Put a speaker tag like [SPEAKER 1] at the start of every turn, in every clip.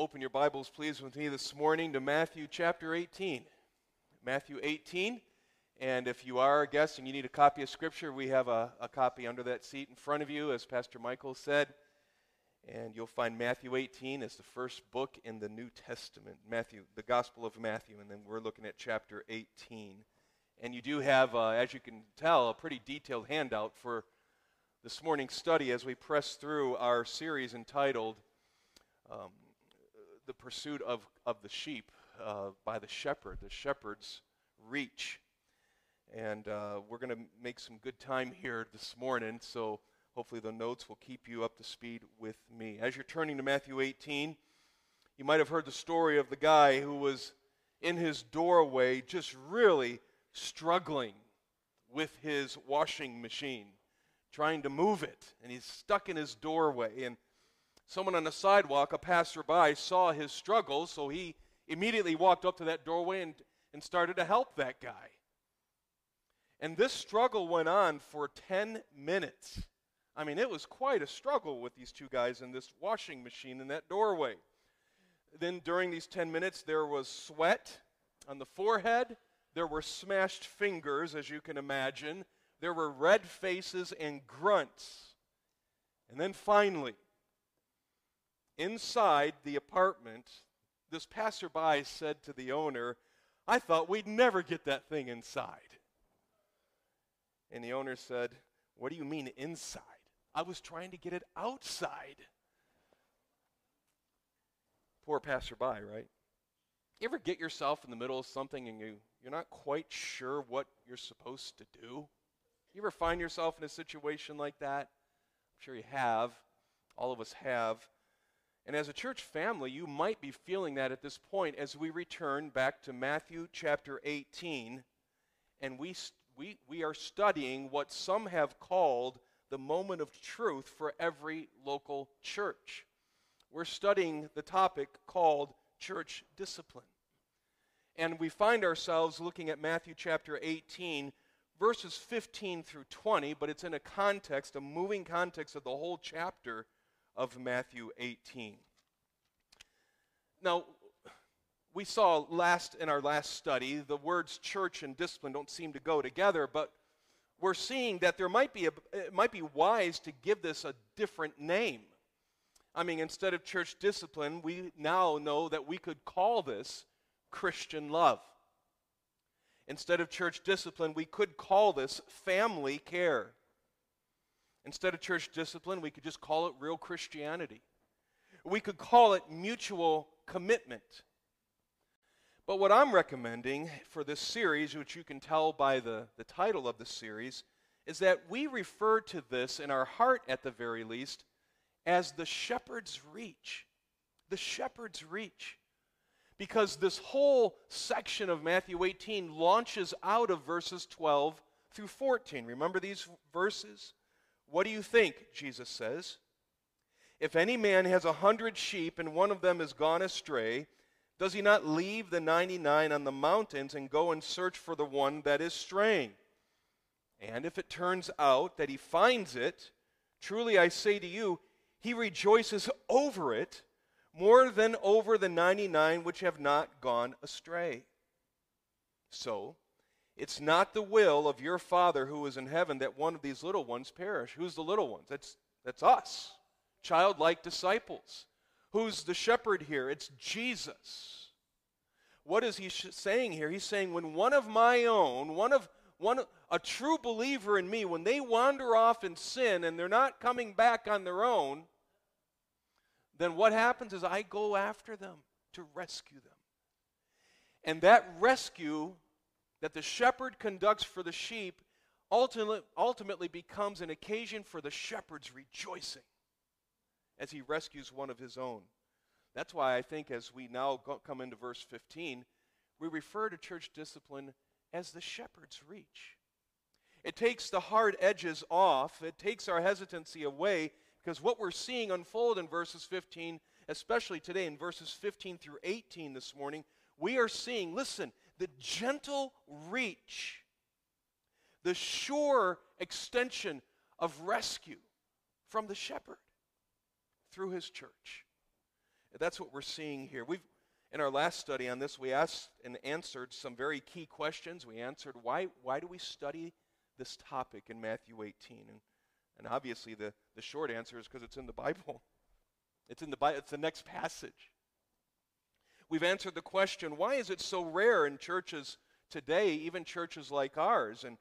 [SPEAKER 1] open your Bibles, please, with me this morning to Matthew chapter 18. Matthew 18. And if you are a guest and you need a copy of Scripture, we have a, a copy under that seat in front of you, as Pastor Michael said. And you'll find Matthew 18 as the first book in the New Testament, Matthew, the Gospel of Matthew, and then we're looking at chapter 18. And you do have, uh, as you can tell, a pretty detailed handout for this morning's study as we press through our series entitled um, The Pursuit of, of the Sheep uh, by the Shepherd, the Shepherd's Reach. And uh, we're going to make some good time here this morning, so hopefully the notes will keep you up to speed with me. As you're turning to Matthew 18, you might have heard the story of the guy who was in his doorway just really struggling with his washing machine trying to move it, and he's stuck in his doorway. And someone on the sidewalk, a passerby, saw his struggle, so he immediately walked up to that doorway and, and started to help that guy. And this struggle went on for 10 minutes. I mean, it was quite a struggle with these two guys in this washing machine in that doorway. Then, during these 10 minutes, there was sweat on the forehead, there were smashed fingers, as you can imagine, there were red faces and grunts. And then finally, inside the apartment, this passerby said to the owner, I thought we'd never get that thing inside. And the owner said, What do you mean inside? I was trying to get it outside. Poor passerby, right? You ever get yourself in the middle of something and you, you're not quite sure what you're supposed to do? You ever find yourself in a situation like that? I'm sure you have. All of us have. And as a church family, you might be feeling that at this point as we return back to Matthew chapter 18, and we, we, we are studying what some have called the moment of truth for every local church. We're studying the topic called church discipline. And we find ourselves looking at Matthew chapter 18 verses 15 through 20, but it's in a context, a moving context of the whole chapter of Matthew 18. Now, we saw last in our last study the words church and discipline don't seem to go together, but we're seeing that there might be a, it might be wise to give this a different name. I mean, instead of church discipline, we now know that we could call this Christian love. Instead of church discipline, we could call this family care. Instead of church discipline, we could just call it real Christianity. We could call it mutual commitment. But what I'm recommending for this series, which you can tell by the, the title of the series, is that we refer to this in our heart at the very least as the shepherd's reach. The shepherd's reach because this whole section of Matthew 18 launches out of verses 12 through 14. Remember these verses? What do you think? Jesus says. If any man has a hundred sheep and one of them is gone astray, does he not leave the 99 on the mountains and go and search for the one that is straying? And if it turns out that he finds it, truly I say to you, he rejoices over it more than over the 99 which have not gone astray. So, it's not the will of your Father who is in heaven that one of these little ones perish. Who's the little ones? That's, that's us, childlike disciples. Who's the shepherd here? It's Jesus. What is he sh- saying here? He's saying, when one of my own, one of one, a true believer in me, when they wander off in sin and they're not coming back on their own, then what happens is I go after them to rescue them. And that rescue that the shepherd conducts for the sheep ultimately, becomes an occasion for the shepherd's rejoicing as he rescues one of his own. That's why I think as we now go, come into verse 15, we refer to church discipline as the shepherd's reach. It takes the hard edges off, it takes our hesitancy away, because what we're seeing unfold in verses 15, especially today in verses 15 through 18 this morning, we are seeing, listen, the gentle reach, the sure extension of rescue from the shepherd through his church. That's what we're seeing here. We've, in our last study on this, we asked and answered some very key questions. We answered why, why do we study this topic in Matthew 18? And, and obviously, the, the short answer is because it's in the Bible. It's in the Bible, it's the next passage. We've answered the question why is it so rare in churches today, even churches like ours? And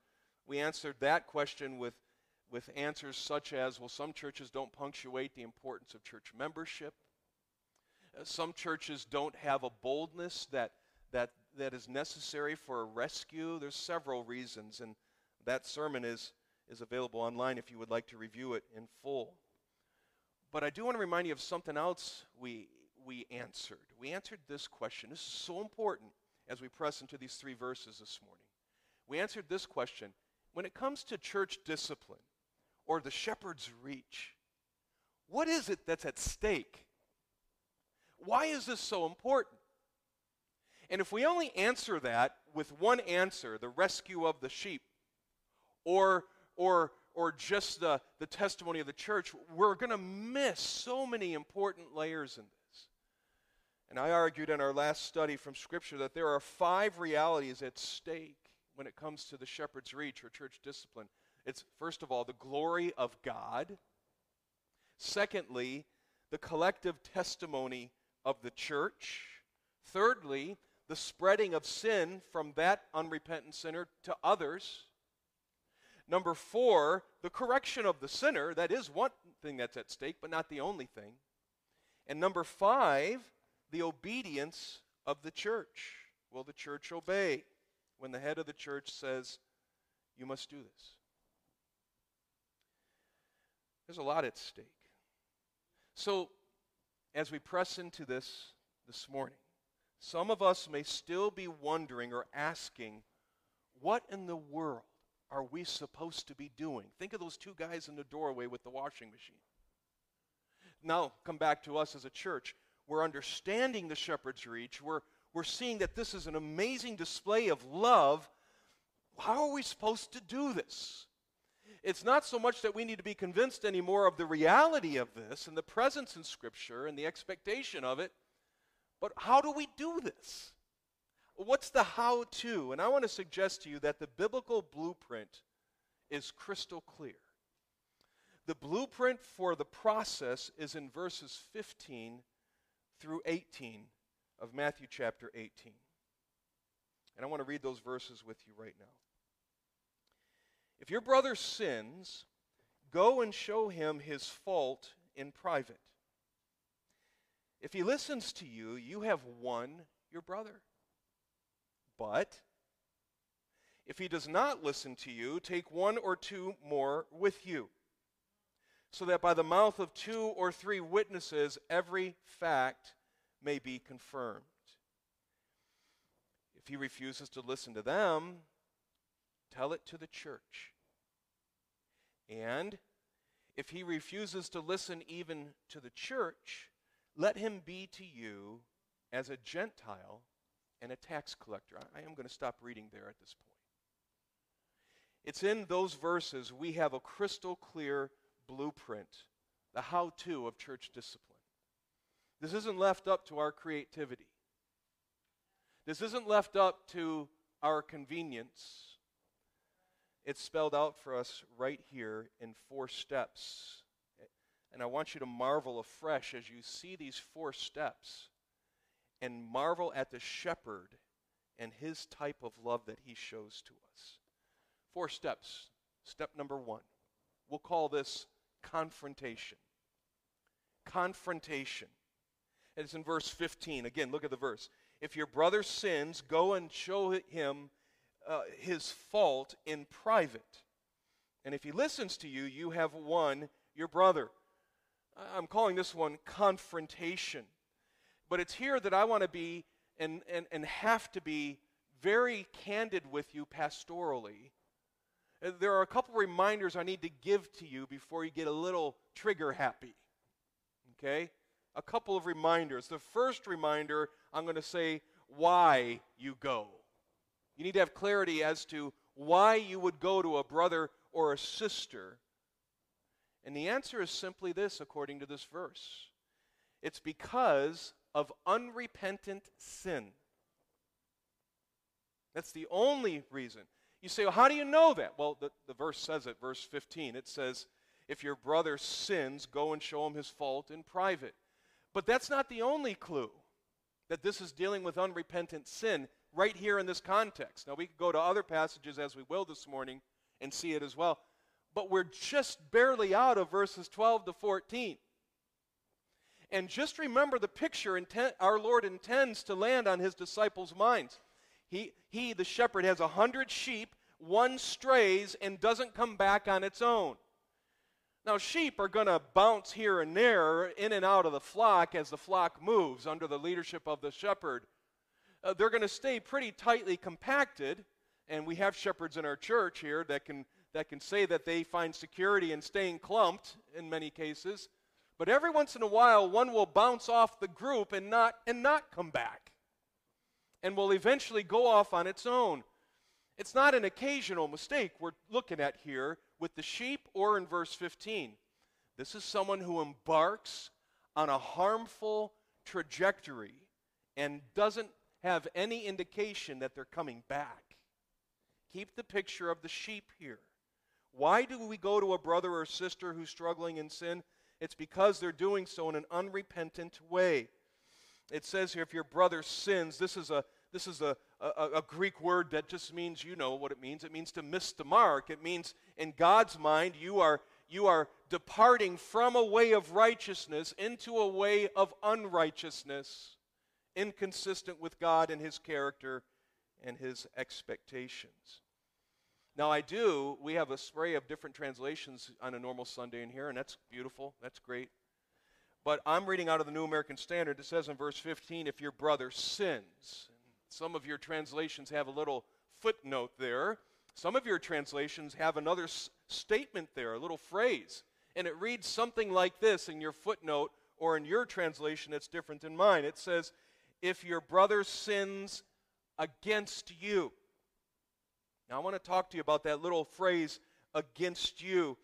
[SPEAKER 1] we answered that question with, with answers such as well, some churches don't punctuate the importance of church membership. Uh, some churches don't have a boldness that, that, that is necessary for a rescue. There's several reasons, and that sermon is, is available online if you would like to review it in full. But I do want to remind you of something else we, we answered. We answered this question. This is so important as we press into these three verses this morning. We answered this question when it comes to church discipline or the shepherd's reach, what is it that's at stake? Why is this so important? And if we only answer that with one answer, the rescue of the sheep, or, or, or just the, the testimony of the church, we're going to miss so many important layers in this. And I argued in our last study from Scripture that there are five realities at stake when it comes to the shepherd's reach or church discipline. It's, first of all, the glory of God. Secondly, the collective testimony of the church. Thirdly, the spreading of sin from that unrepentant sinner to others. Number four, the correction of the sinner. That is one thing that's at stake, but not the only thing. And number five, the obedience of the church. Will the church obey when the head of the church says, You must do this? There's a lot at stake. So, as we press into this this morning, some of us may still be wondering or asking, What in the world are we supposed to be doing? Think of those two guys in the doorway with the washing machine. Now, come back to us as a church. We're understanding the shepherd's reach. We're, we're seeing that this is an amazing display of love. How are we supposed to do this? It's not so much that we need to be convinced anymore of the reality of this and the presence in Scripture and the expectation of it, but how do we do this? What's the how to? And I want to suggest to you that the biblical blueprint is crystal clear. The blueprint for the process is in verses 15 through 18 of Matthew chapter 18. And I want to read those verses with you right now. If your brother sins, go and show him his fault in private. If he listens to you, you have won your brother. But if he does not listen to you, take one or two more with you so that by the mouth of two or three witnesses every fact may be confirmed. If he refuses to listen to them, tell it to the church. And if he refuses to listen even to the church, let him be to you as a Gentile and a tax collector. I am going to stop reading there at this point. It's in those verses we have a crystal clear blueprint, the how to of church discipline. This isn't left up to our creativity. This isn't left up to our convenience. It's spelled out for us right here in four steps. And I want you to marvel afresh as you see these four steps and marvel at the shepherd and his type of love that he shows to us. Four steps. Step number one. We'll call this confrontation. Confrontation. it's in verse 15. Again, look at the verse. If your brother sins, go and show him uh, his fault in private. And if he listens to you, you have won your brother. I'm calling this one confrontation. But it's here that I want to be and, and, and have to be very candid with you pastorally there are a couple reminders I need to give to you before you get a little trigger happy. Okay? A couple of reminders. The first reminder, I'm going to say why you go. You need to have clarity as to why you would go to a brother or a sister. And the answer is simply this, according to this verse It's because of unrepentant sin. That's the only reason. You say, well, how do you know that? Well, the, the verse says it, verse 15. It says, if your brother sins, go and show him his fault in private. But that's not the only clue that this is dealing with unrepentant sin right here in this context. Now, we could go to other passages as we will this morning and see it as well. But we're just barely out of verses 12 to 14. And just remember the picture intent, our Lord intends to land on his disciples' minds. He, he the shepherd, has a hundred sheep, one strays and doesn't come back on its own. Now, sheep are going to bounce here and there in and out of the flock as the flock moves under the leadership of the shepherd. Uh, they're going to stay pretty tightly compacted, and we have shepherds in our church here that can, that can say that they find security in staying clumped in many cases. But every once in a while, one will bounce off the group and not, and not come back, and will eventually go off on its own. It's not an occasional mistake we're looking at here with the sheep or in verse 15. This is someone who embarks on a harmful trajectory and doesn't have any indication that they're coming back. Keep the picture of the sheep here. Why do we go to a brother or sister who's struggling in sin? It's because they're doing so in an unrepentant way. It says here, if your brother sins, this is a this is a, a, a, Greek word that just means, you know what it means. It means to miss the mark. It means, in God's mind, you are, you are departing from a way of righteousness into a way of unrighteousness, inconsistent with God and His character and His expectations. Now, I do, we have a spray of different translations on a normal Sunday in here, and that's beautiful. That's great. But I'm reading out of the New American Standard. It says in verse 15, if your brother sins, some of your translations have a little footnote there. Some of your translations have another s- statement there, a little phrase. And it reads something like this in your footnote, or in your translation, it's different than mine. It says, If your brother sins against you. Now, I want to talk to you about that little phrase, against you.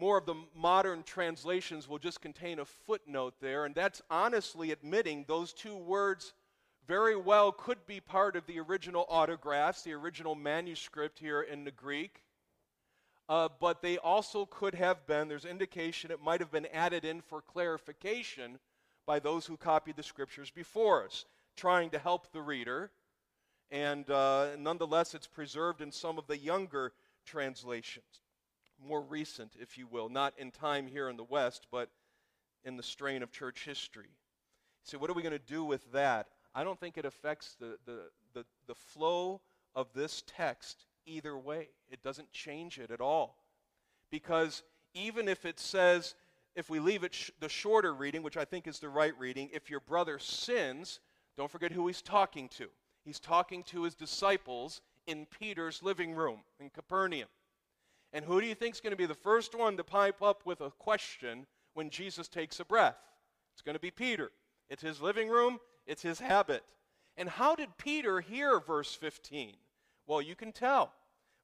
[SPEAKER 1] More of the modern translations will just contain a footnote there, and that's honestly admitting those two words very well could be part of the original autographs, the original manuscript here in the Greek. Uh, but they also could have been, there's indication it might have been added in for clarification by those who copied the scriptures before us, trying to help the reader. And uh, nonetheless, it's preserved in some of the younger translations, more recent, if you will, not in time here in the West, but in the strain of church history. So, what are we going to do with that? I don't think it affects the, the, the, the flow of this text either way. It doesn't change it at all. Because even if it says, if we leave it sh- the shorter reading, which I think is the right reading, if your brother sins, don't forget who he's talking to. He's talking to his disciples in Peter's living room in Capernaum. And who do you think is going to be the first one to pipe up with a question when Jesus takes a breath? It's going to be Peter. It's his living room, it's his habit. And how did Peter hear verse 15? Well, you can tell.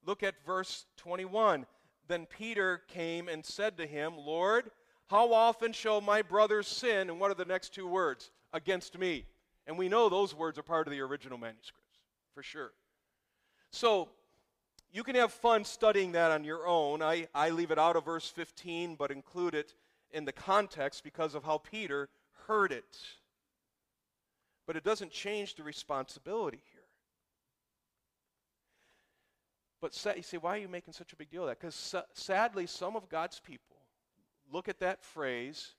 [SPEAKER 1] Look at verse 21. Then Peter came and said to him, Lord, how often shall my brothers sin? And what are the next two words? Against me. And we know those words are part of the original manuscripts, for sure. So you can have fun studying that on your own. I, I leave it out of verse 15, but include it in the context because of how Peter heard it but it doesn't change the responsibility here. But you say, why are you making such a big deal of that? Because sadly, some of God's people look at that phrase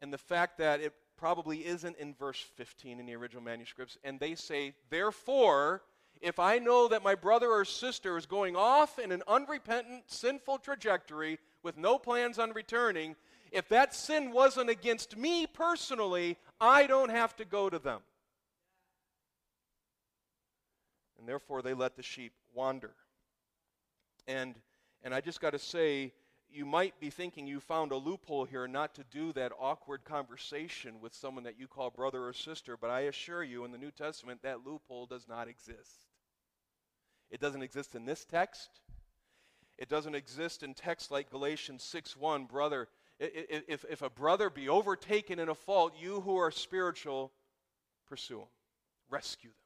[SPEAKER 1] and the fact that it probably isn't in verse 15 in the original manuscripts, and they say, therefore, if I know that my brother or sister is going off in an unrepentant, sinful trajectory with no plans on returning, if that sin wasn't against me personally, I don't have to go to them. And therefore, they let the sheep wander. And, and I just got to say, you might be thinking you found a loophole here not to do that awkward conversation with someone that you call brother or sister, but I assure you, in the New Testament, that loophole does not exist. It doesn't exist in this text. It doesn't exist in texts like Galatians 6:1, brother, if, if a brother be overtaken in a fault, you who are spiritual, pursue him, rescue them.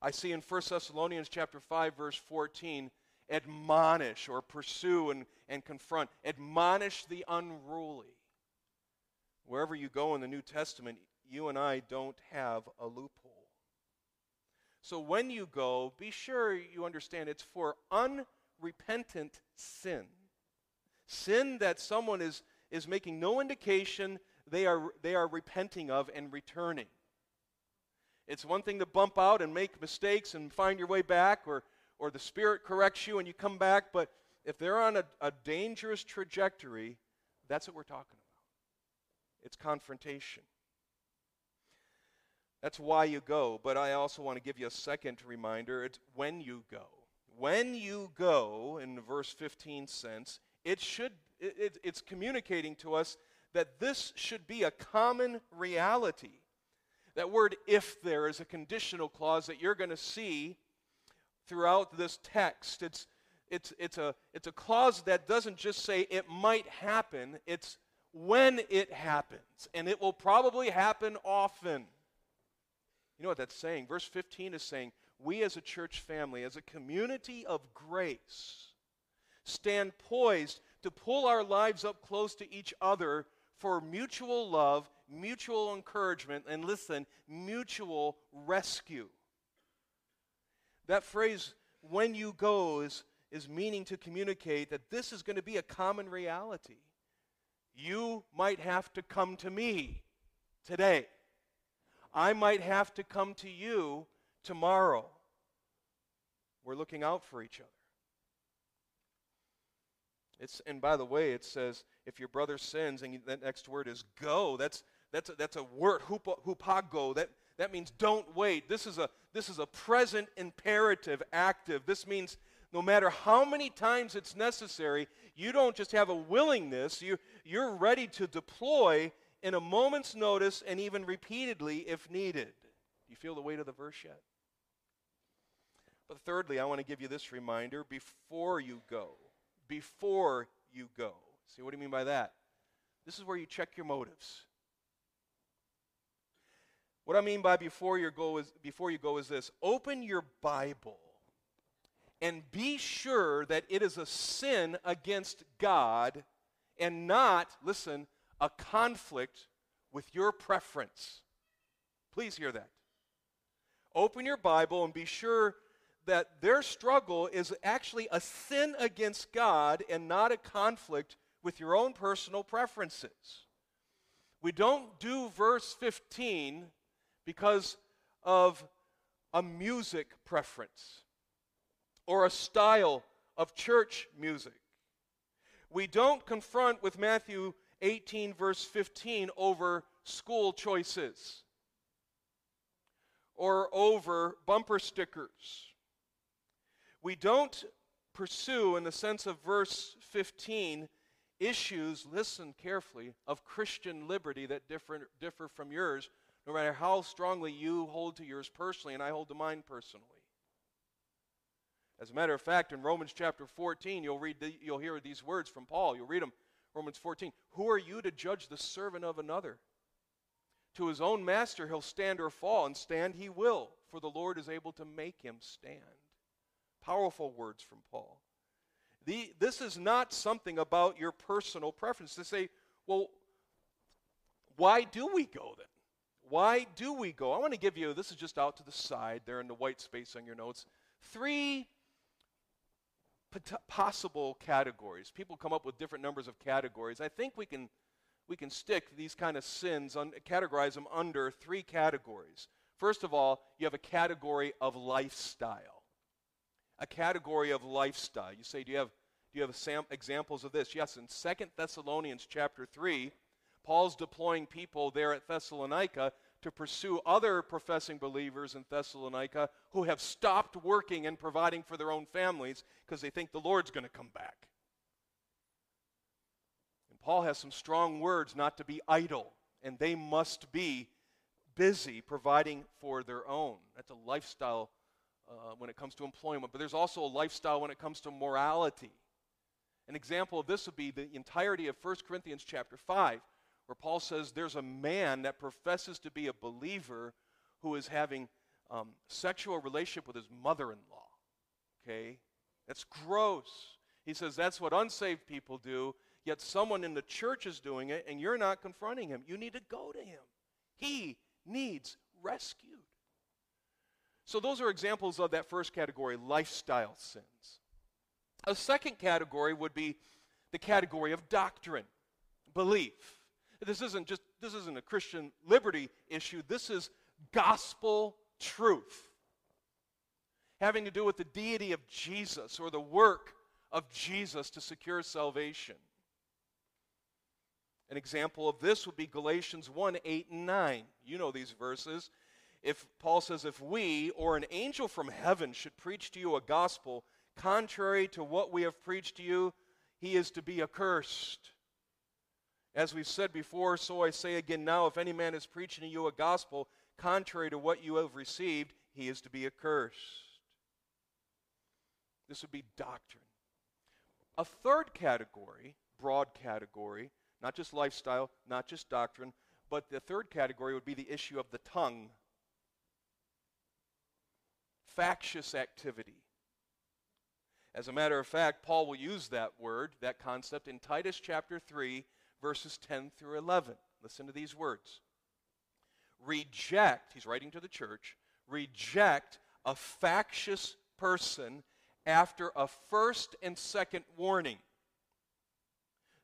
[SPEAKER 1] I see in 1 Thessalonians chapter 5, verse 14, admonish or pursue and, and confront. Admonish the unruly. Wherever you go in the New Testament, you and I don't have a loophole. So when you go, be sure you understand it's for unrepentant sin. Sin that someone is, is making no indication they are, they are repenting of and returning. It's one thing to bump out and make mistakes and find your way back, or, or the Spirit corrects you and you come back, but if they're on a, a dangerous trajectory, that's what we're talking about. It's confrontation. That's why you go, but I also want to give you a second reminder. It's when you go. When you go, in the verse 15 sense, it should, it, it's communicating to us that this should be a common reality. That word if there is a conditional clause that you're going to see throughout this text. It's, it's, it's, a, it's a clause that doesn't just say it might happen, it's when it happens. And it will probably happen often. You know what that's saying? Verse 15 is saying, we as a church family, as a community of grace, stand poised to pull our lives up close to each other for mutual love, mutual encouragement, and listen, mutual rescue. That phrase, when you go, is, is meaning to communicate that this is going to be a common reality. You might have to come to me today. I might have to come to you tomorrow. We're looking out for each other. It's, and by the way, it says, if your brother sins, and that next word is go, that's, that's, a, that's a word, hupago. That, that means don't wait. This is, a, this is a present imperative, active. This means no matter how many times it's necessary, you don't just have a willingness, you, you're ready to deploy in a moment's notice and even repeatedly if needed. Do you feel the weight of the verse yet? But thirdly, I want to give you this reminder before you go before you go. See, what do you mean by that? This is where you check your motives. What I mean by before you go is before you go is this. Open your Bible and be sure that it is a sin against God and not, listen, a conflict with your preference. Please hear that. Open your Bible and be sure that their struggle is actually a sin against God and not a conflict with your own personal preferences. We don't do verse 15 because of a music preference or a style of church music. We don't confront with Matthew 18, verse 15, over school choices or over bumper stickers we don't pursue, in the sense of verse 15, issues, listen carefully, of Christian liberty that differ, differ from yours, no matter how strongly you hold to yours personally and I hold to mine personally. As a matter of fact, in Romans chapter 14, you'll, read the, you'll hear these words from Paul. You'll read them, Romans 14. Who are you to judge the servant of another? To his own master he'll stand or fall, and stand he will, for the Lord is able to make him stand. Powerful words from Paul. The, this is not something about your personal preference. To say, well, why do we go then? Why do we go? I want to give you, this is just out to the side there in the white space on your notes, three possible categories. People come up with different numbers of categories. I think we can, we can stick these kind of sins, un, categorize them under three categories. First of all, you have a category of lifestyle a category of lifestyle. You say, do you have, do you have sam- examples of this? Yes, in Second Thessalonians chapter 3, Paul's deploying people there at Thessalonica to pursue other professing believers in Thessalonica who have stopped working and providing for their own families because they think the Lord's going to come back. And Paul has some strong words not to be idle, and they must be busy providing for their own. That's a lifestyle uh, when it comes to employment, but there's also a lifestyle when it comes to morality. An example of this would be the entirety of 1 Corinthians chapter 5, where Paul says there's a man that professes to be a believer who is having um, sexual relationship with his mother-in-law. Okay? That's gross. He says that's what unsaved people do, yet someone in the church is doing it, and you're not confronting him. You need to go to him. He needs rescued. So, those are examples of that first category lifestyle sins. A second category would be the category of doctrine, belief. This isn't just this isn't a Christian liberty issue. This is gospel truth. Having to do with the deity of Jesus or the work of Jesus to secure salvation. An example of this would be Galatians 1 8 and 9. You know these verses. If Paul says, If we or an angel from heaven should preach to you a gospel contrary to what we have preached to you, he is to be accursed. As we've said before, so I say again now if any man is preaching to you a gospel contrary to what you have received, he is to be accursed. This would be doctrine. A third category, broad category, not just lifestyle, not just doctrine, but the third category would be the issue of the tongue. Factious activity. As a matter of fact, Paul will use that word, that concept, in Titus chapter 3, verses 10 through 11. Listen to these words. Reject, he's writing to the church, reject a factious person after a first and second warning,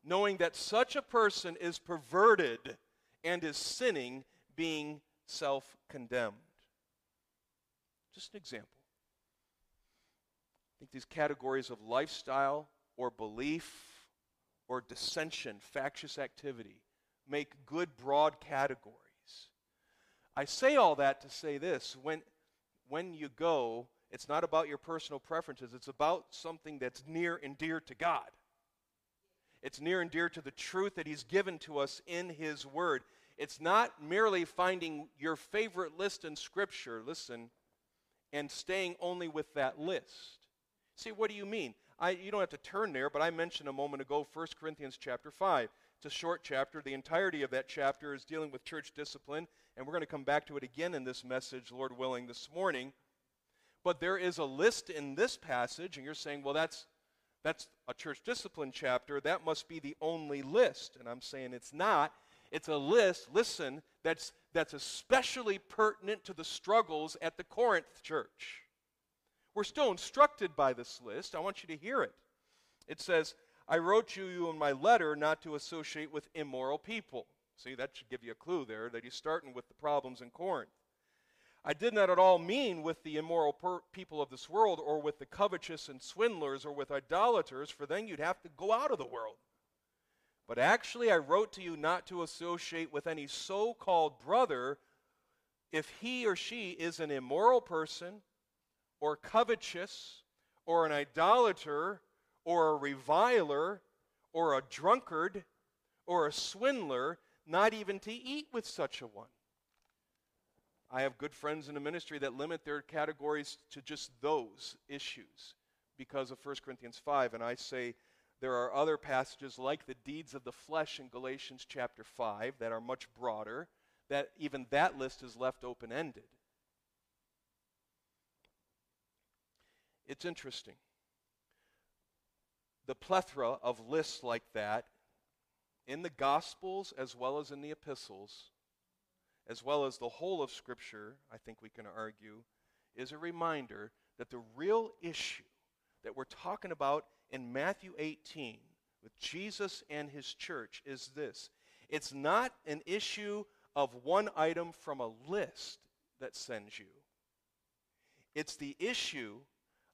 [SPEAKER 1] knowing that such a person is perverted and is sinning, being self condemned. Just an example I think these categories of lifestyle or belief or dissension, factious activity, make good broad categories. I say all that to say this when, when you go, it's not about your personal preferences, it's about something that's near and dear to God. It's near and dear to the truth that He's given to us in His Word. It's not merely finding your favorite list in Scripture, listen, and staying only with that list. See, what do you mean? I, you don't have to turn there, but I mentioned a moment ago 1 Corinthians chapter 5. It's a short chapter. The entirety of that chapter is dealing with church discipline, and we're going to come back to it again in this message, Lord willing, this morning. But there is a list in this passage, and you're saying, well, that's, that's a church discipline chapter. That must be the only list. And I'm saying it's not. It's a list, listen, that's, that's especially pertinent to the struggles at the Corinth church. We're still instructed by this list. I want you to hear it. It says, I wrote you in my letter not to associate with immoral people. See, that should give you a clue there that he's starting with the problems in Corinth. I did not at all mean with the immoral per- people of this world, or with the covetous and swindlers, or with idolaters, for then you'd have to go out of the world. But actually, I wrote to you not to associate with any so called brother if he or she is an immoral person or covetous or an idolater or a reviler or a drunkard or a swindler, not even to eat with such a one. I have good friends in the ministry that limit their categories to just those issues because of 1 Corinthians 5. And I say there are other passages like the deeds of the flesh in Galatians chapter 5 that are much broader, that even that list is left open ended. It's interesting. The plethora of lists like that in the Gospels as well as in the epistles, as well as the whole of Scripture, I think we can argue, is a reminder that the real issue that we're talking about in Matthew 18 with Jesus and his church is this it's not an issue of one item from a list that sends you, it's the issue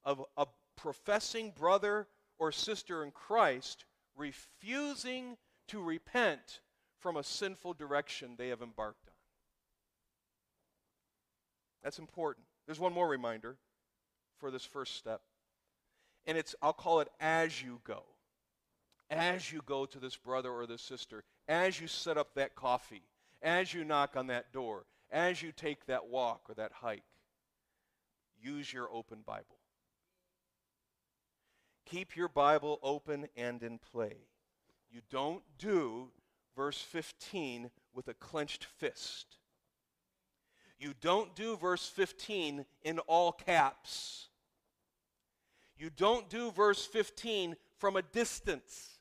[SPEAKER 1] of a professing brother or sister in Christ refusing to repent from a sinful direction they have embarked on. That's important. There's one more reminder for this first step. And it's, I'll call it as you go. As you go to this brother or this sister, as you set up that coffee, as you knock on that door, as you take that walk or that hike, use your open Bible. Keep your Bible open and in play. You don't do verse 15 with a clenched fist. You don't do verse 15 in all caps. You don't do verse 15 from a distance.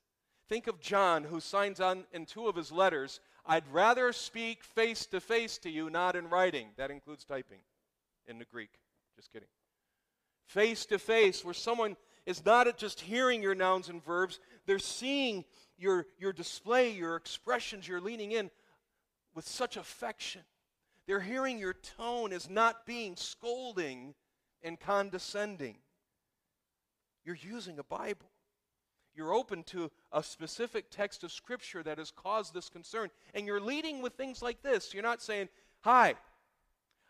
[SPEAKER 1] Think of John, who signs on in two of his letters, I'd rather speak face to face to you, not in writing. That includes typing in the Greek. Just kidding. Face to face, where someone is not just hearing your nouns and verbs, they're seeing your, your display, your expressions, you're leaning in with such affection. They're hearing your tone as not being scolding and condescending. You're using a Bible. You're open to a specific text of Scripture that has caused this concern. And you're leading with things like this. You're not saying, Hi,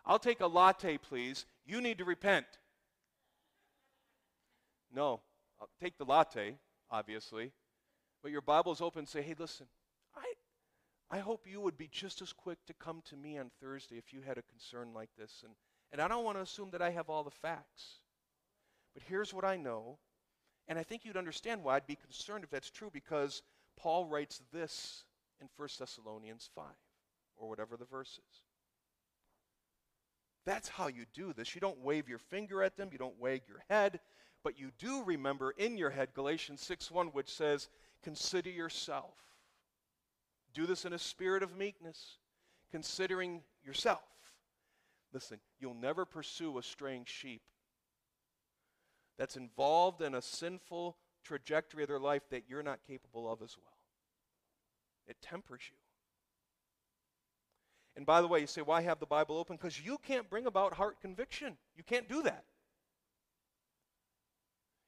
[SPEAKER 1] I'll take a latte, please. You need to repent. No, I'll take the latte, obviously. But your Bible's open say, Hey, listen, I, I hope you would be just as quick to come to me on Thursday if you had a concern like this. And, and I don't want to assume that I have all the facts. But here's what I know and I think you'd understand why I'd be concerned if that's true because Paul writes this in 1 Thessalonians 5 or whatever the verse is. That's how you do this. You don't wave your finger at them, you don't wag your head, but you do remember in your head Galatians 6:1 which says, "Consider yourself." Do this in a spirit of meekness, considering yourself. Listen, you'll never pursue a straying sheep that's involved in a sinful trajectory of their life that you're not capable of as well. It tempers you. And by the way, you say, why have the Bible open? Because you can't bring about heart conviction. You can't do that.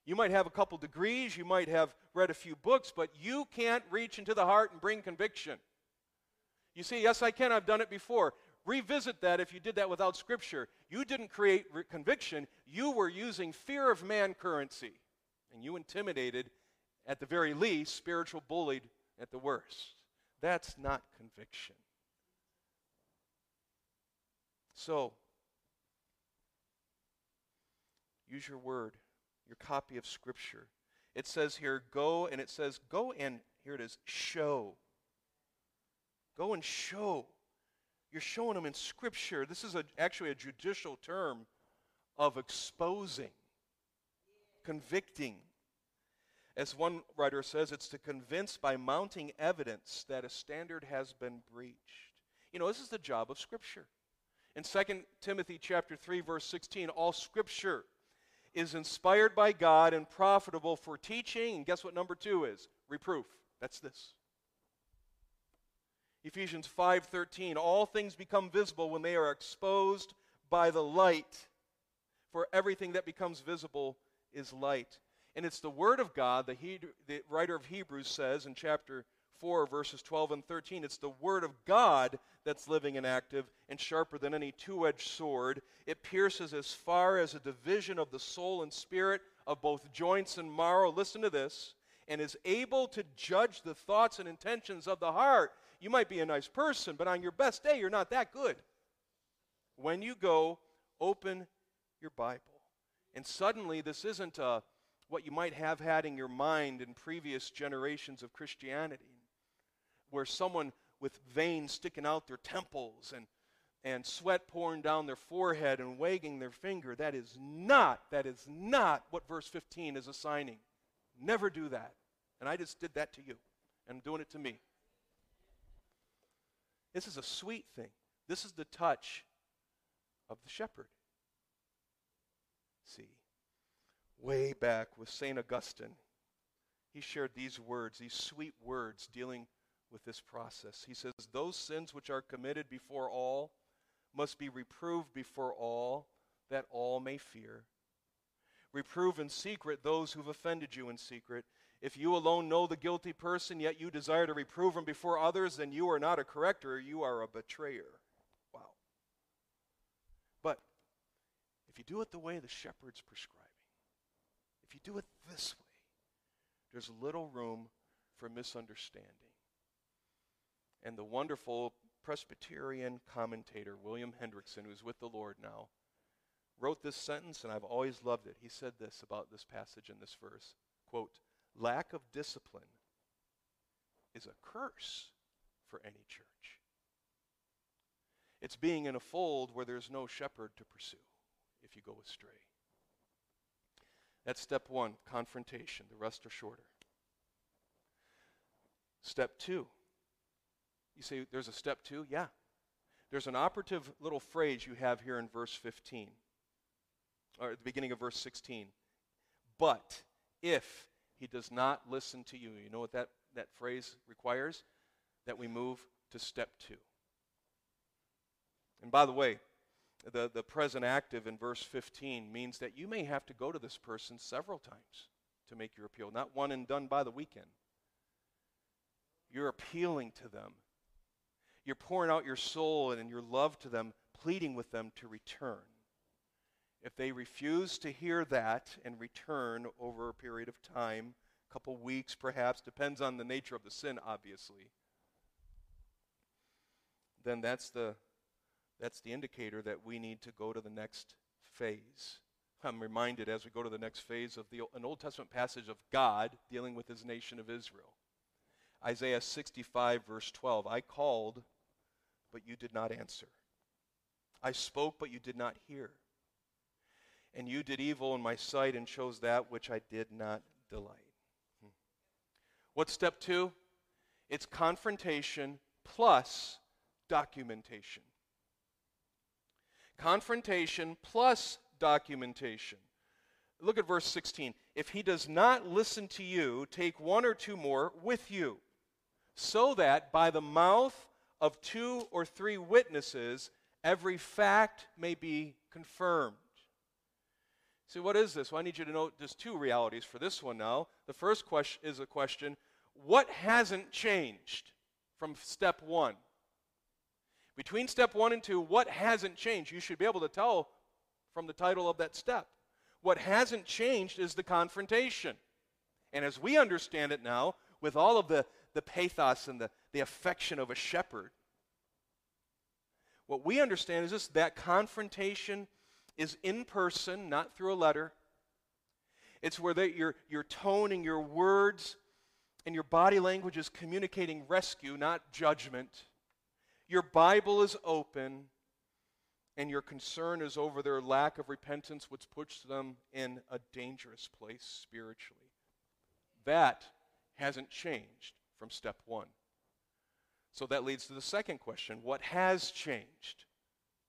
[SPEAKER 1] You might have a couple degrees, you might have read a few books, but you can't reach into the heart and bring conviction. You see, yes, I can. I've done it before. Revisit that if you did that without Scripture. You didn't create re- conviction, you were using fear of man currency. And you intimidated, at the very least, spiritual bullied at the worst. That's not conviction. So, use your word, your copy of Scripture. It says here, go, and it says, go and, here it is, show. Go and show you're showing them in Scripture. This is a, actually a judicial term of exposing, convicting. As one writer says, it's to convince by mounting evidence that a standard has been breached. You know, this is the job of Scripture. In 2 Timothy chapter 3, verse 16, all Scripture is inspired by God and profitable for teaching. And guess what number two is? Reproof. That's this. Ephesians 5:13 All things become visible when they are exposed by the light. For everything that becomes visible is light. And it's the word of God, the, he, the writer of Hebrews says in chapter 4 verses 12 and 13, it's the word of God that's living and active and sharper than any two-edged sword. It pierces as far as a division of the soul and spirit of both joints and marrow. Listen to this. And is able to judge the thoughts and intentions of the heart. You might be a nice person, but on your best day, you're not that good. When you go, open your Bible. And suddenly, this isn't a, uh, what you might have had in your mind in previous generations of Christianity, where someone with veins sticking out their temples and, and sweat pouring down their forehead and wagging their finger. That is not, that is not what verse 15 is assigning. Never do that. And I just did that to you. And I'm doing it to me. This is a sweet thing. This is the touch of the shepherd. See, way back with St. Augustine, he shared these words, these sweet words dealing with this process. He says, Those sins which are committed before all must be reproved before all, that all may fear. Reprove in secret those who've offended you in secret, if you alone know the guilty person, yet you desire to reprove him before others, then you are not a corrector, you are a betrayer. Wow. But if you do it the way the shepherd's prescribing, if you do it this way, there's little room for misunderstanding. And the wonderful Presbyterian commentator, William Hendriksen, who's with the Lord now, wrote this sentence, and I've always loved it. He said this about this passage in this verse quote, lack of discipline is a curse for any church. It's being in a fold where there's no shepherd to pursue if you go astray. That's step one confrontation. The rest are shorter. Step two. You say there's a step two? Yeah. There's an operative little phrase you have here in verse 15, or at the beginning of verse 16. But if he does not listen to you, you know what that, that phrase requires? That we move to step two. And by the way, the, the present active in verse 15 means that you may have to go to this person several times to make your appeal, not one and done by the weekend. You're appealing to them. You're pouring out your soul and your love to them, pleading with them to return. If they refuse to hear that and return over a period of time, a couple weeks perhaps, depends on the nature of the sin, obviously, then that's the that's the indicator that we need to go to the next phase. I'm reminded as we go to the next phase of the, an Old Testament passage of God dealing with his nation of Israel. Isaiah 65, verse 12 I called, but you did not answer. I spoke, but you did not hear. And you did evil in my sight and chose that which I did not delight. Hmm. What's step two? It's confrontation plus documentation confrontation plus documentation. Look at verse 16. If he does not listen to you, take one or two more with you, so that by the mouth of two or three witnesses, every fact may be confirmed. See, what is this? Well, I need you to know there's two realities for this one now. The first question is a question what hasn't changed from step one? Between step one and two, what hasn't changed? You should be able to tell from the title of that step. What hasn't changed is the confrontation. And as we understand it now, with all of the, the pathos and the, the affection of a shepherd, what we understand is this that confrontation is in person, not through a letter. It's where they, your, your tone and your words and your body language is communicating rescue, not judgment your Bible is open and your concern is over their lack of repentance, which puts them in a dangerous place spiritually. That hasn't changed from step one. So that leads to the second question What has changed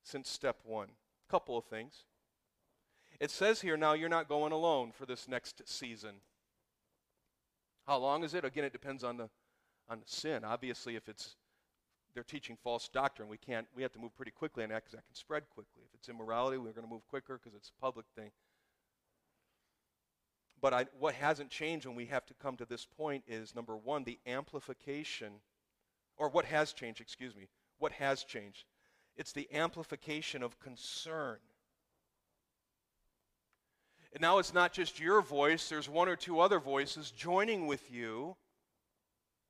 [SPEAKER 1] since step one? A couple of things. It says here now you're not going alone for this next season. How long is it? Again, it depends on the on the sin. Obviously, if it's they're teaching false doctrine. We can't. We have to move pretty quickly on that because that can spread quickly. If it's immorality, we're going to move quicker because it's a public thing. But I, what hasn't changed when we have to come to this point is number one, the amplification, or what has changed, excuse me, what has changed? It's the amplification of concern. And now it's not just your voice, there's one or two other voices joining with you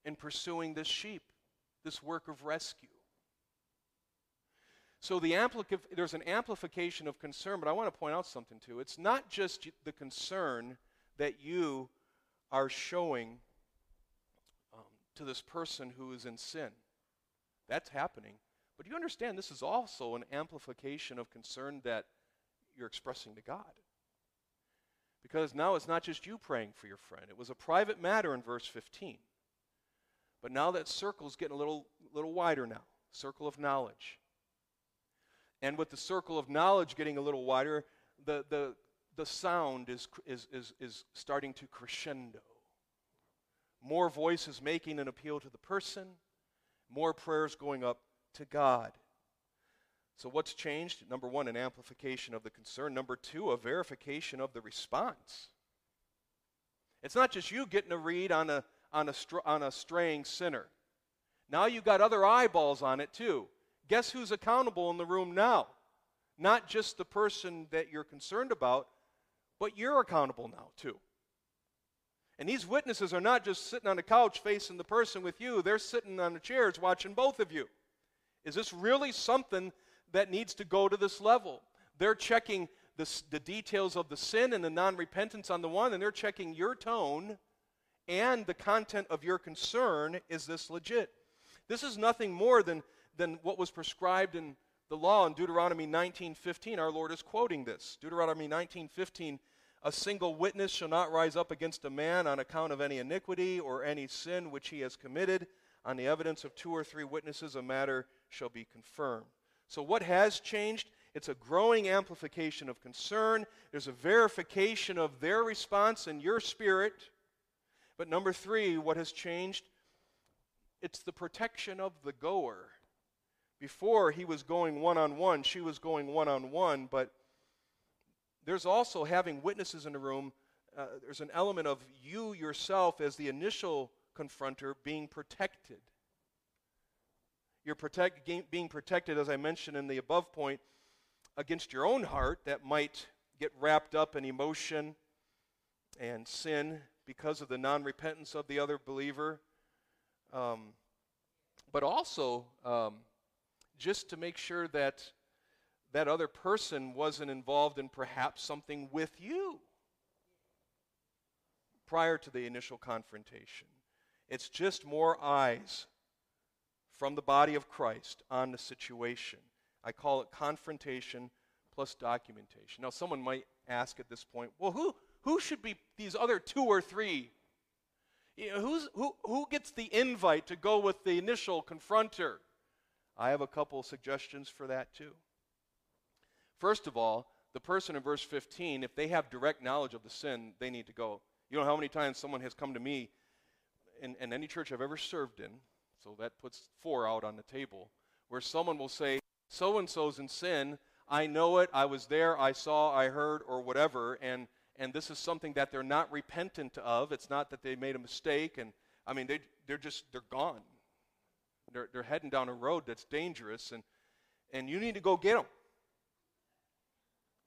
[SPEAKER 1] in pursuing this sheep this work of rescue. So the there's an amplification of concern, but I want to point out something too. It's not just the concern that you are showing um, to this person who is in sin. That's happening. But you understand this is also an amplification of concern that you're expressing to God. Because now it's not just you praying for your friend, it was a private matter in verse 15. But now that circle is getting a little, little wider now circle of knowledge. And with the circle of knowledge getting a little wider, the, the, the sound is, is, is, is starting to crescendo. More voices making an appeal to the person, more prayers going up to God. So, what's changed? Number one, an amplification of the concern. Number two, a verification of the response. It's not just you getting a read on a, on a, str- on a straying sinner. Now you've got other eyeballs on it too. Guess who's accountable in the room now? Not just the person that you're concerned about, but you're accountable now too. And these witnesses are not just sitting on a couch facing the person with you, they're sitting on the chairs watching both of you. Is this really something that needs to go to this level? They're checking the, details of the sin and the non repentance on the one, and they're checking your tone and the content of your concern. Is this legit? This is nothing more than, than what was prescribed in the law in Deuteronomy 19:15. Our Lord is quoting this. Deuteronomy 19:15 a single witness shall not rise up against a man on account of any iniquity or any sin which he has committed. On the evidence of two or three witnesses, a matter shall be confirmed. So, what has changed? It's a growing amplification of concern. There's a verification of their response in your spirit. But number three, what has changed? It's the protection of the goer. Before he was going one on one, she was going one on one, but there's also having witnesses in the room. Uh, there's an element of you yourself as the initial confronter being protected. You're protect, being protected, as I mentioned in the above point, against your own heart that might get wrapped up in emotion and sin because of the non repentance of the other believer. Um, but also, um, just to make sure that that other person wasn't involved in perhaps something with you prior to the initial confrontation. It's just more eyes from the body of Christ on the situation. I call it confrontation plus documentation. Now, someone might ask at this point, well, who, who should be these other two or three? You know, who's, who, who gets the invite to go with the initial confronter? I have a couple suggestions for that too. First of all, the person in verse 15, if they have direct knowledge of the sin, they need to go. You know how many times someone has come to me in, in any church I've ever served in, so that puts four out on the table, where someone will say, So and so's in sin. I know it. I was there. I saw. I heard, or whatever. And, and this is something that they're not repentant of. It's not that they made a mistake. And I mean, they, they're just, they're gone. They're, they're heading down a road that's dangerous. And, and you need to go get them.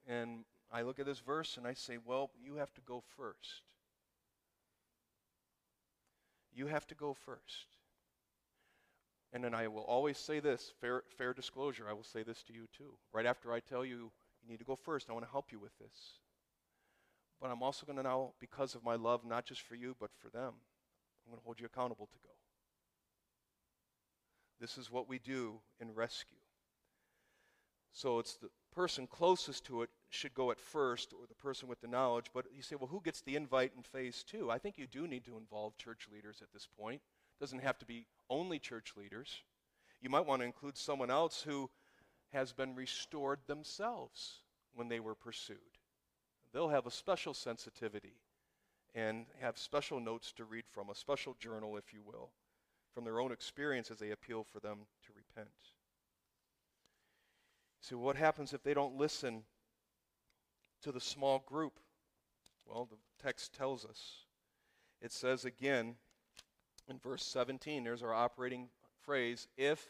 [SPEAKER 1] And I look at this verse and I say, well, you have to go first. You have to go first. And then I will always say this fair, fair disclosure, I will say this to you too. Right after I tell you, you need to go first, I want to help you with this. But I'm also going to now, because of my love, not just for you, but for them, I'm going to hold you accountable to go. This is what we do in rescue. So it's the person closest to it should go at first, or the person with the knowledge. But you say, well, who gets the invite in phase two? I think you do need to involve church leaders at this point. It doesn't have to be only church leaders. You might want to include someone else who has been restored themselves when they were pursued. They'll have a special sensitivity and have special notes to read from, a special journal, if you will, from their own experience as they appeal for them to repent. So, what happens if they don't listen to the small group? Well, the text tells us. It says again in verse 17, there's our operating phrase if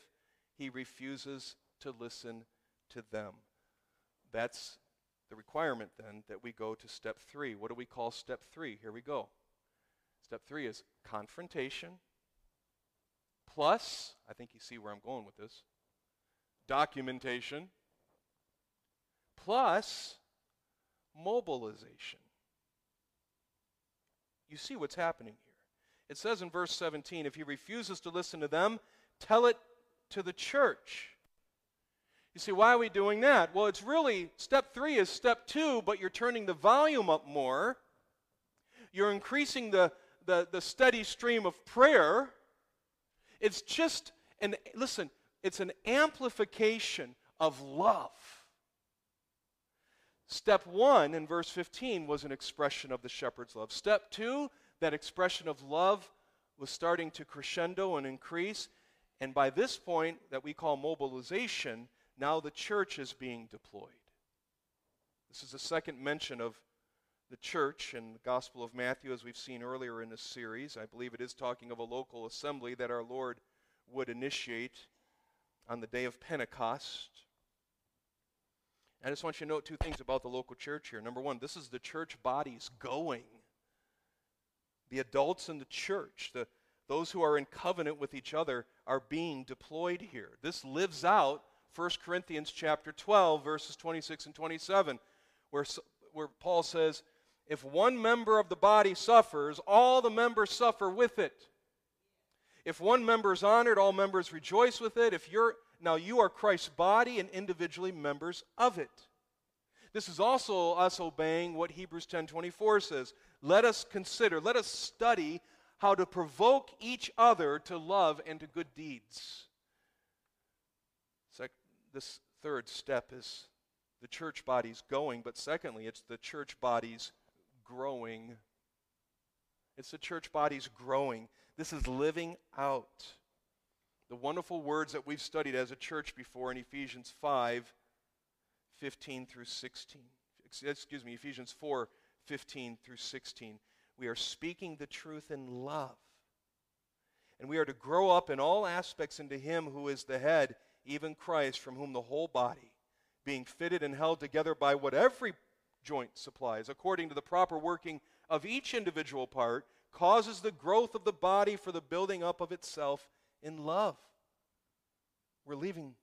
[SPEAKER 1] he refuses to listen to them. That's the requirement then that we go to step three. What do we call step three? Here we go. Step three is confrontation plus, I think you see where I'm going with this, documentation plus mobilization. You see what's happening here. It says in verse 17 if he refuses to listen to them, tell it to the church. You see, why are we doing that? Well, it's really step three is step two, but you're turning the volume up more. You're increasing the, the, the steady stream of prayer. It's just an, listen, it's an amplification of love. Step one in verse 15 was an expression of the shepherd's love. Step two, that expression of love was starting to crescendo and increase. And by this point, that we call mobilization, now the church is being deployed. This is the second mention of the church in the Gospel of Matthew, as we've seen earlier in this series. I believe it is talking of a local assembly that our Lord would initiate on the day of Pentecost. I just want you to note two things about the local church here. Number one, this is the church bodies going. The adults in the church, the, those who are in covenant with each other, are being deployed here. This lives out 1 Corinthians chapter 12, verses 26 and 27, where, where Paul says, if one member of the body suffers, all the members suffer with it. If one member is honored, all members rejoice with it. If you're now you are Christ's body and individually members of it. This is also us obeying what Hebrews 10:24 says. Let us consider, let us study how to provoke each other to love and to good deeds. this third step is the church body's going, but secondly, it's the church body's growing. It's the church body's growing. This is living out the wonderful words that we've studied as a church before in Ephesians 5 15 through 16. Excuse me, Ephesians 4 15 through 16. We are speaking the truth in love. And we are to grow up in all aspects into Him who is the head, even Christ, from whom the whole body, being fitted and held together by what every joint supplies, according to the proper working of each individual part, causes the growth of the body for the building up of itself in love. We're leaving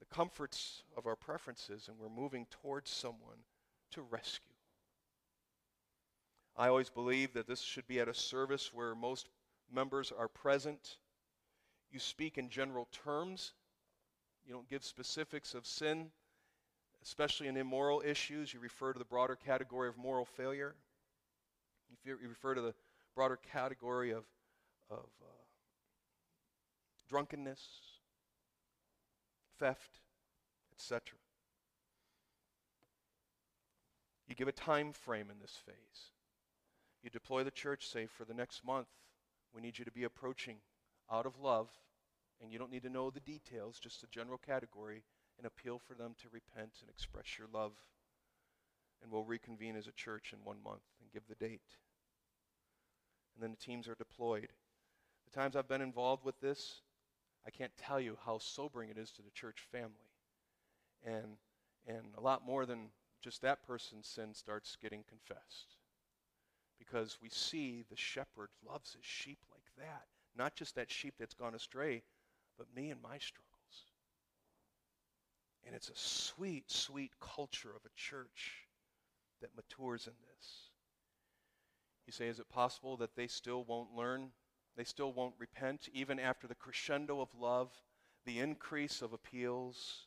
[SPEAKER 1] the comforts of our preferences and we're moving towards someone to rescue. I always believe that this should be at a service where most members are present. You speak in general terms. You don't give specifics of sin, especially in immoral issues. You refer to the broader category of moral failure. You refer to the broader category of, of uh, drunkenness, theft, etc. You give a time frame in this phase. You deploy the church, say, for the next month, we need you to be approaching out of love, and you don't need to know the details, just a general category, and appeal for them to repent and express your love. And we'll reconvene as a church in one month and give the date. And then the teams are deployed. The times I've been involved with this, I can't tell you how sobering it is to the church family. And, and a lot more than just that person's sin starts getting confessed because we see the shepherd loves his sheep like that. Not just that sheep that's gone astray, but me and my struggles. And it's a sweet, sweet culture of a church that matures in this. You say, is it possible that they still won't learn? They still won't repent, even after the crescendo of love, the increase of appeals?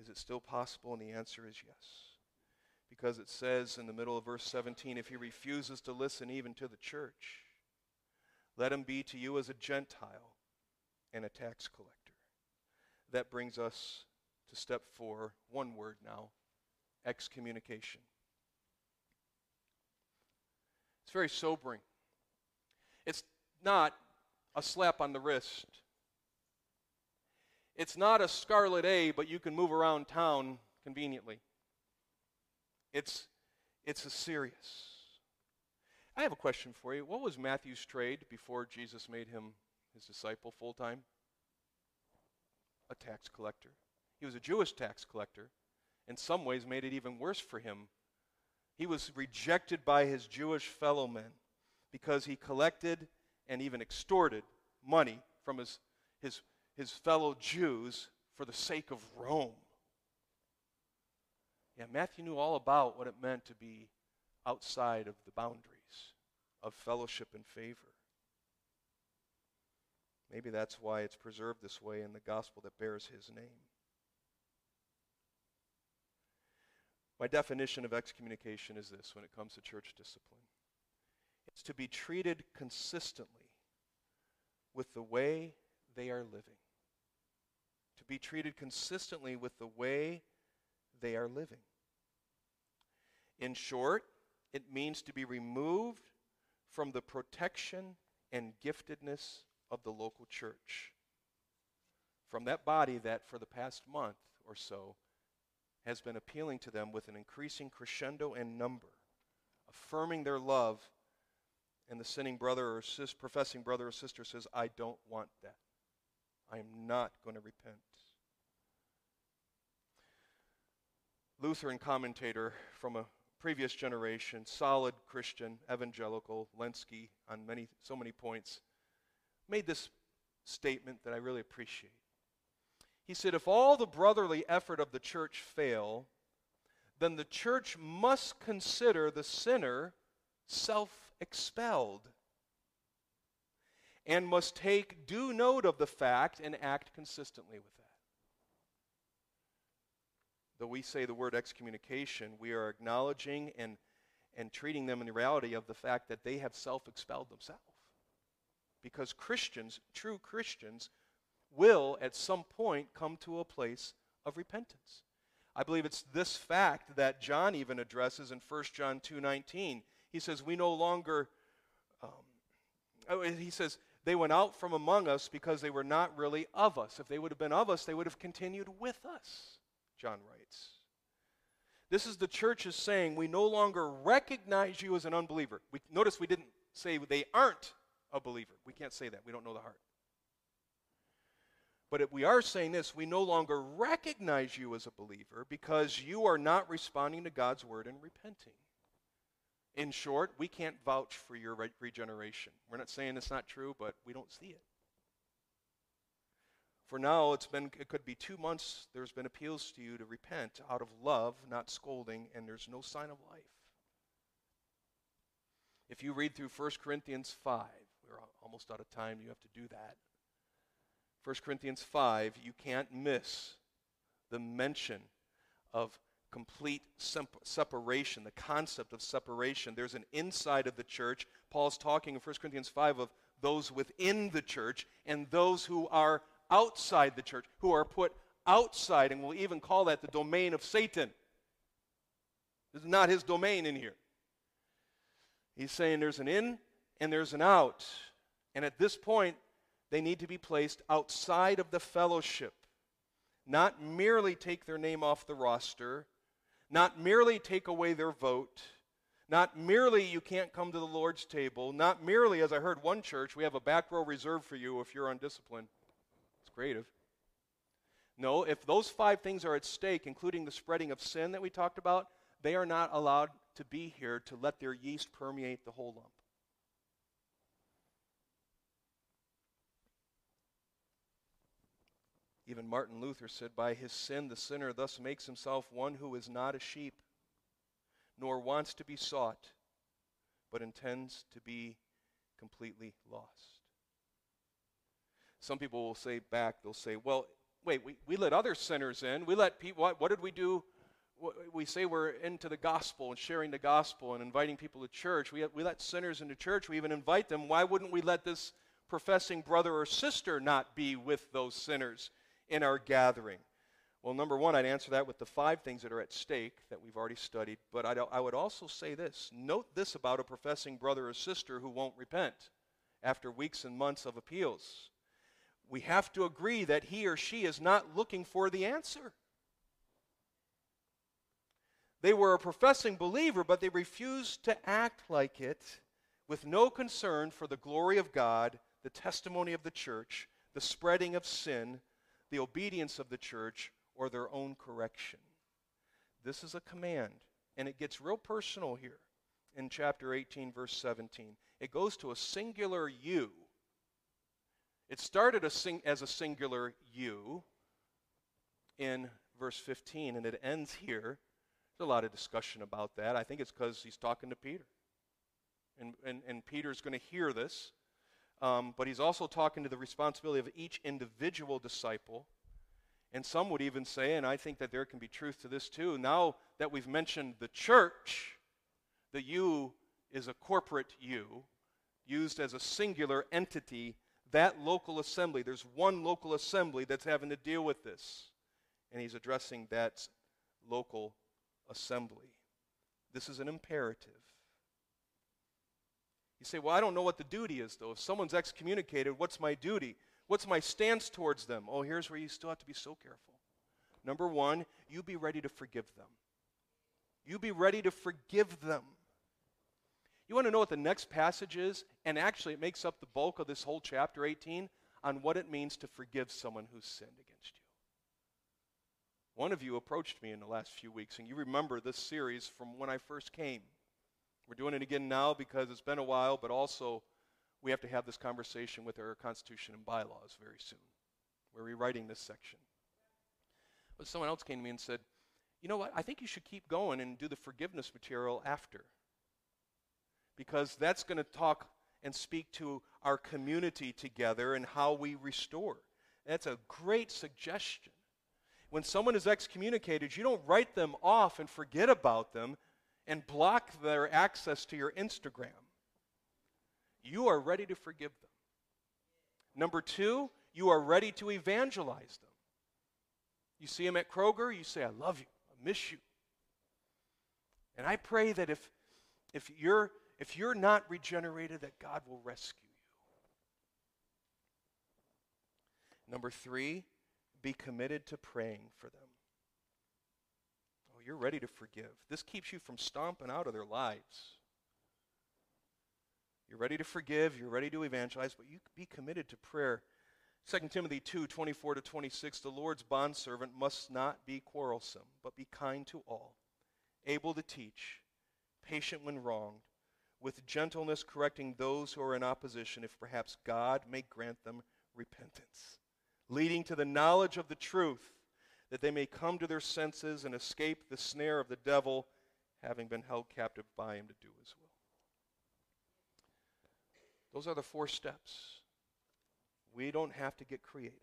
[SPEAKER 1] Is it still possible? And the answer is yes because it says in the middle of verse 17 if he refuses to listen even to the church, let him be to you as a Gentile and a tax collector. That brings us to step four, one word now excommunication. It's very sobering. It's not a slap on the wrist. It's not a scarlet A, but you can move around town conveniently. It's, it's a serious. I have a question for you. What was Matthew's trade before Jesus made him his disciple full time? A tax collector. He was a Jewish tax collector. In some ways, made it even worse for him. He was rejected by his Jewish fellow men because he collected and even extorted money from his, his, his fellow Jews for the sake of Rome. Yeah, Matthew knew all about what it meant to be outside of the boundaries of fellowship and favor. Maybe that's why it's preserved this way in the gospel that bears his name. My definition of excommunication is this when it comes to church discipline it's to be treated consistently with the way they are living. To be treated consistently with the way they are living. In short, it means to be removed from the protection and giftedness of the local church. From that body that for the past month or so has been appealing to them with an increasing crescendo and number, affirming their love, and the sinning brother or sis, professing brother or sister says, I don't want that. I am not going to repent. Lutheran commentator from a previous generation, solid Christian, evangelical, Lenski on many, so many points, made this statement that I really appreciate. He said, If all the brotherly effort of the church fail, then the church must consider the sinner self expelled and must take due note of the fact and act consistently with that. Though we say the word excommunication, we are acknowledging and, and treating them in the reality of the fact that they have self expelled themselves. Because Christians, true Christians, will at some point come to a place of repentance. I believe it's this fact that John even addresses in 1 John 2:19. He says, "We no longer." Um, oh, he says, "They went out from among us because they were not really of us. If they would have been of us, they would have continued with us." John writes. This is the church is saying, "We no longer recognize you as an unbeliever." We, notice we didn't say they aren't a believer. We can't say that. We don't know the heart. But if we are saying this, we no longer recognize you as a believer because you are not responding to God's word and repenting. In short, we can't vouch for your re- regeneration. We're not saying it's not true, but we don't see it. For now, it's been it could be 2 months there's been appeals to you to repent out of love, not scolding, and there's no sign of life. If you read through 1 Corinthians 5, we're almost out of time, you have to do that. 1 Corinthians 5, you can't miss the mention of complete separation, the concept of separation. There's an inside of the church. Paul's talking in 1 Corinthians 5 of those within the church and those who are outside the church, who are put outside, and we'll even call that the domain of Satan. This is not his domain in here. He's saying there's an in and there's an out. And at this point, they need to be placed outside of the fellowship. Not merely take their name off the roster, not merely take away their vote, not merely you can't come to the Lord's table, not merely, as I heard one church, we have a back row reserved for you if you're undisciplined. It's creative. No, if those five things are at stake, including the spreading of sin that we talked about, they are not allowed to be here to let their yeast permeate the whole lump. Even Martin Luther said, By his sin, the sinner thus makes himself one who is not a sheep, nor wants to be sought, but intends to be completely lost. Some people will say back, they'll say, Well, wait, we, we let other sinners in. We let people, what, what did we do? We say we're into the gospel and sharing the gospel and inviting people to church. We, we let sinners into church. We even invite them. Why wouldn't we let this professing brother or sister not be with those sinners? In our gathering? Well, number one, I'd answer that with the five things that are at stake that we've already studied. But I'd, I would also say this note this about a professing brother or sister who won't repent after weeks and months of appeals. We have to agree that he or she is not looking for the answer. They were a professing believer, but they refused to act like it with no concern for the glory of God, the testimony of the church, the spreading of sin, the obedience of the church, or their own correction. This is a command, and it gets real personal here in chapter 18, verse 17. It goes to a singular you. It started a sing- as a singular you in verse 15, and it ends here. There's a lot of discussion about that. I think it's because he's talking to Peter. And, and, and Peter's going to hear this. Um, but he's also talking to the responsibility of each individual disciple. And some would even say, and I think that there can be truth to this too, now that we've mentioned the church, the you is a corporate you, used as a singular entity, that local assembly, there's one local assembly that's having to deal with this. And he's addressing that local assembly. This is an imperative. You say, Well, I don't know what the duty is, though. If someone's excommunicated, what's my duty? What's my stance towards them? Oh, here's where you still have to be so careful. Number one, you be ready to forgive them. You be ready to forgive them. You want to know what the next passage is? And actually, it makes up the bulk of this whole chapter 18 on what it means to forgive someone who's sinned against you. One of you approached me in the last few weeks, and you remember this series from when I first came. We're doing it again now because it's been a while, but also we have to have this conversation with our Constitution and bylaws very soon. We're rewriting this section. But someone else came to me and said, you know what? I think you should keep going and do the forgiveness material after. Because that's going to talk and speak to our community together and how we restore. That's a great suggestion. When someone is excommunicated, you don't write them off and forget about them and block their access to your Instagram. You are ready to forgive them. Number two, you are ready to evangelize them. You see them at Kroger, you say, I love you, I miss you. And I pray that if, if, you're, if you're not regenerated, that God will rescue you. Number three, be committed to praying for them. You're ready to forgive. This keeps you from stomping out of their lives. You're ready to forgive, you're ready to evangelize, but you be committed to prayer. 2 Timothy 2 24 to 26 The Lord's bondservant must not be quarrelsome, but be kind to all, able to teach, patient when wronged, with gentleness correcting those who are in opposition, if perhaps God may grant them repentance, leading to the knowledge of the truth, that they may come to their senses and escape the snare of the devil, having been held captive by him to do his will. Those are the four steps. We don't have to get creative.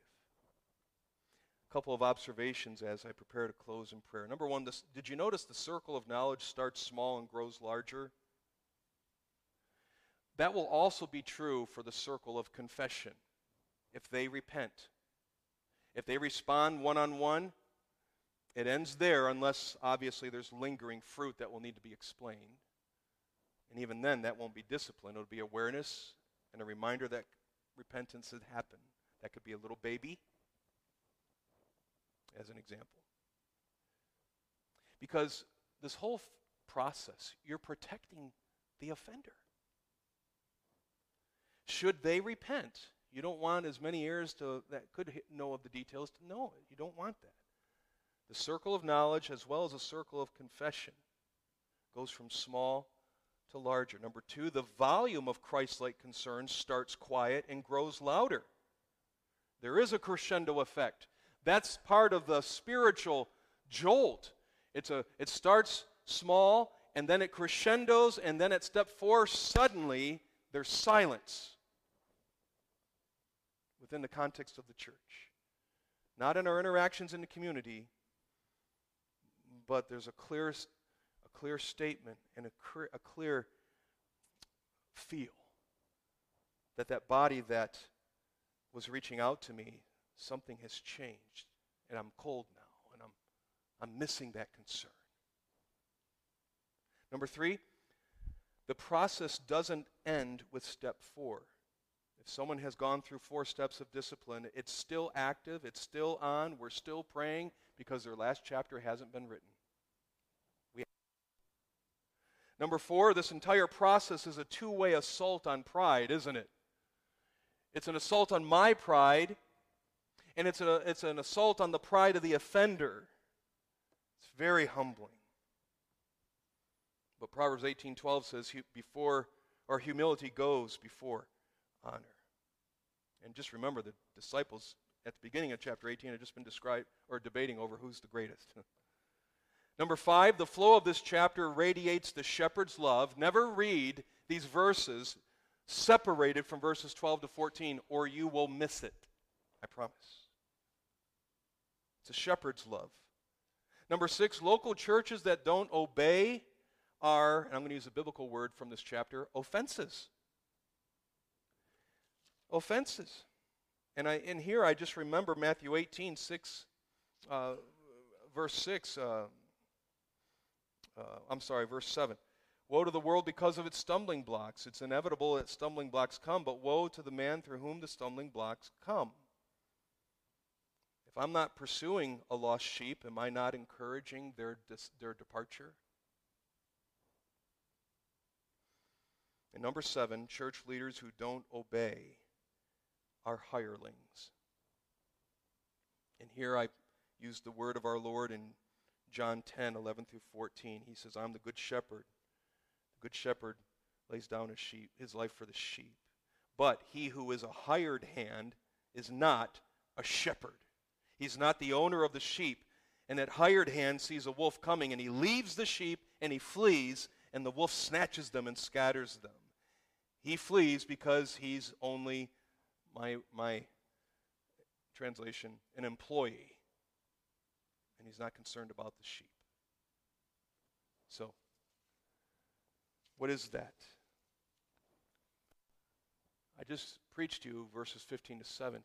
[SPEAKER 1] A couple of observations as I prepare to close in prayer. Number one, this, did you notice the circle of knowledge starts small and grows larger? That will also be true for the circle of confession if they repent. If they respond one on one, it ends there unless obviously there's lingering fruit that will need to be explained. And even then, that won't be discipline. It'll be awareness and a reminder that repentance had happened. That could be a little baby, as an example. Because this whole f- process, you're protecting the offender. Should they repent, you don't want as many ears to, that could know of the details to know it. You don't want that. The circle of knowledge, as well as a circle of confession, goes from small to larger. Number two, the volume of Christ like concerns starts quiet and grows louder. There is a crescendo effect. That's part of the spiritual jolt. It's a, it starts small and then it crescendos, and then at step four, suddenly there's silence within the context of the church. Not in our interactions in the community, but there's a clear a clear statement and a, clear, a clear feel that that body that was reaching out to me, something has changed, and I'm cold now, and I'm, I'm missing that concern. Number three, the process doesn't end with step four. If someone has gone through four steps of discipline, it's still active, it's still on, we're still praying because their last chapter hasn't been written. Number four, this entire process is a two way assault on pride, isn't it? It's an assault on my pride, and it's, a, it's an assault on the pride of the offender. It's very humbling. But Proverbs 18:12 says before or humility goes before honor. And just remember the disciples at the beginning of chapter 18 had just been described or debating over who's the greatest. Number five, the flow of this chapter radiates the shepherd's love. Never read these verses separated from verses 12 to 14, or you will miss it. I promise. It's a shepherd's love. Number six, local churches that don't obey are, and I'm going to use a biblical word from this chapter, offenses. Offenses. And, I, in here, I just remember Matthew 18, 6, uh, verse 6. Uh, uh, I'm sorry, verse 7. Woe to the world because of its stumbling blocks. It's inevitable that stumbling blocks come, but woe to the man through whom the stumbling blocks come. If I'm not pursuing a lost sheep, am I not encouraging their, dis- their departure? And number seven, church leaders who don't obey are hirelings. And here I use the word of our Lord in John 10, 11 through 14. He says, I'm the good shepherd. The good shepherd lays down his sheep, his life for the sheep. But he who is a hired hand is not a shepherd. He's not the owner of the sheep. And that hired hand sees a wolf coming, and he leaves the sheep and he flees, and the wolf snatches them and scatters them. He flees because he's only, my, my translation, an employee. And he's not concerned about the sheep. So, what is that? I just preached to you verses 15 to 17.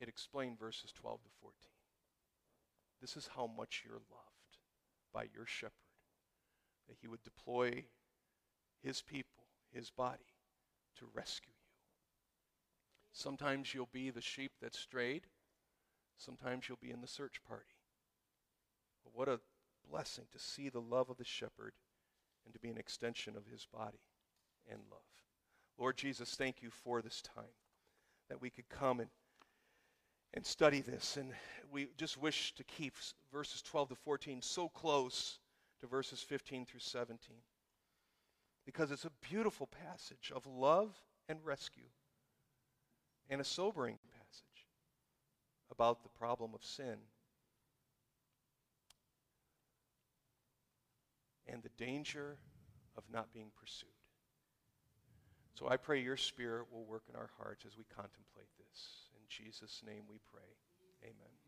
[SPEAKER 1] It explained verses 12 to 14. This is how much you're loved by your shepherd, that he would deploy his people, his body, to rescue you. Sometimes you'll be the sheep that strayed, sometimes you'll be in the search party. But what a blessing to see the love of the shepherd and to be an extension of his body and love. Lord Jesus, thank you for this time that we could come and, and study this. And we just wish to keep verses 12 to 14 so close to verses 15 through 17 because it's a beautiful passage of love and rescue and a sobering passage about the problem of sin and the danger of not being pursued. So I pray your spirit will work in our hearts as we contemplate this. In Jesus' name we pray. Amen.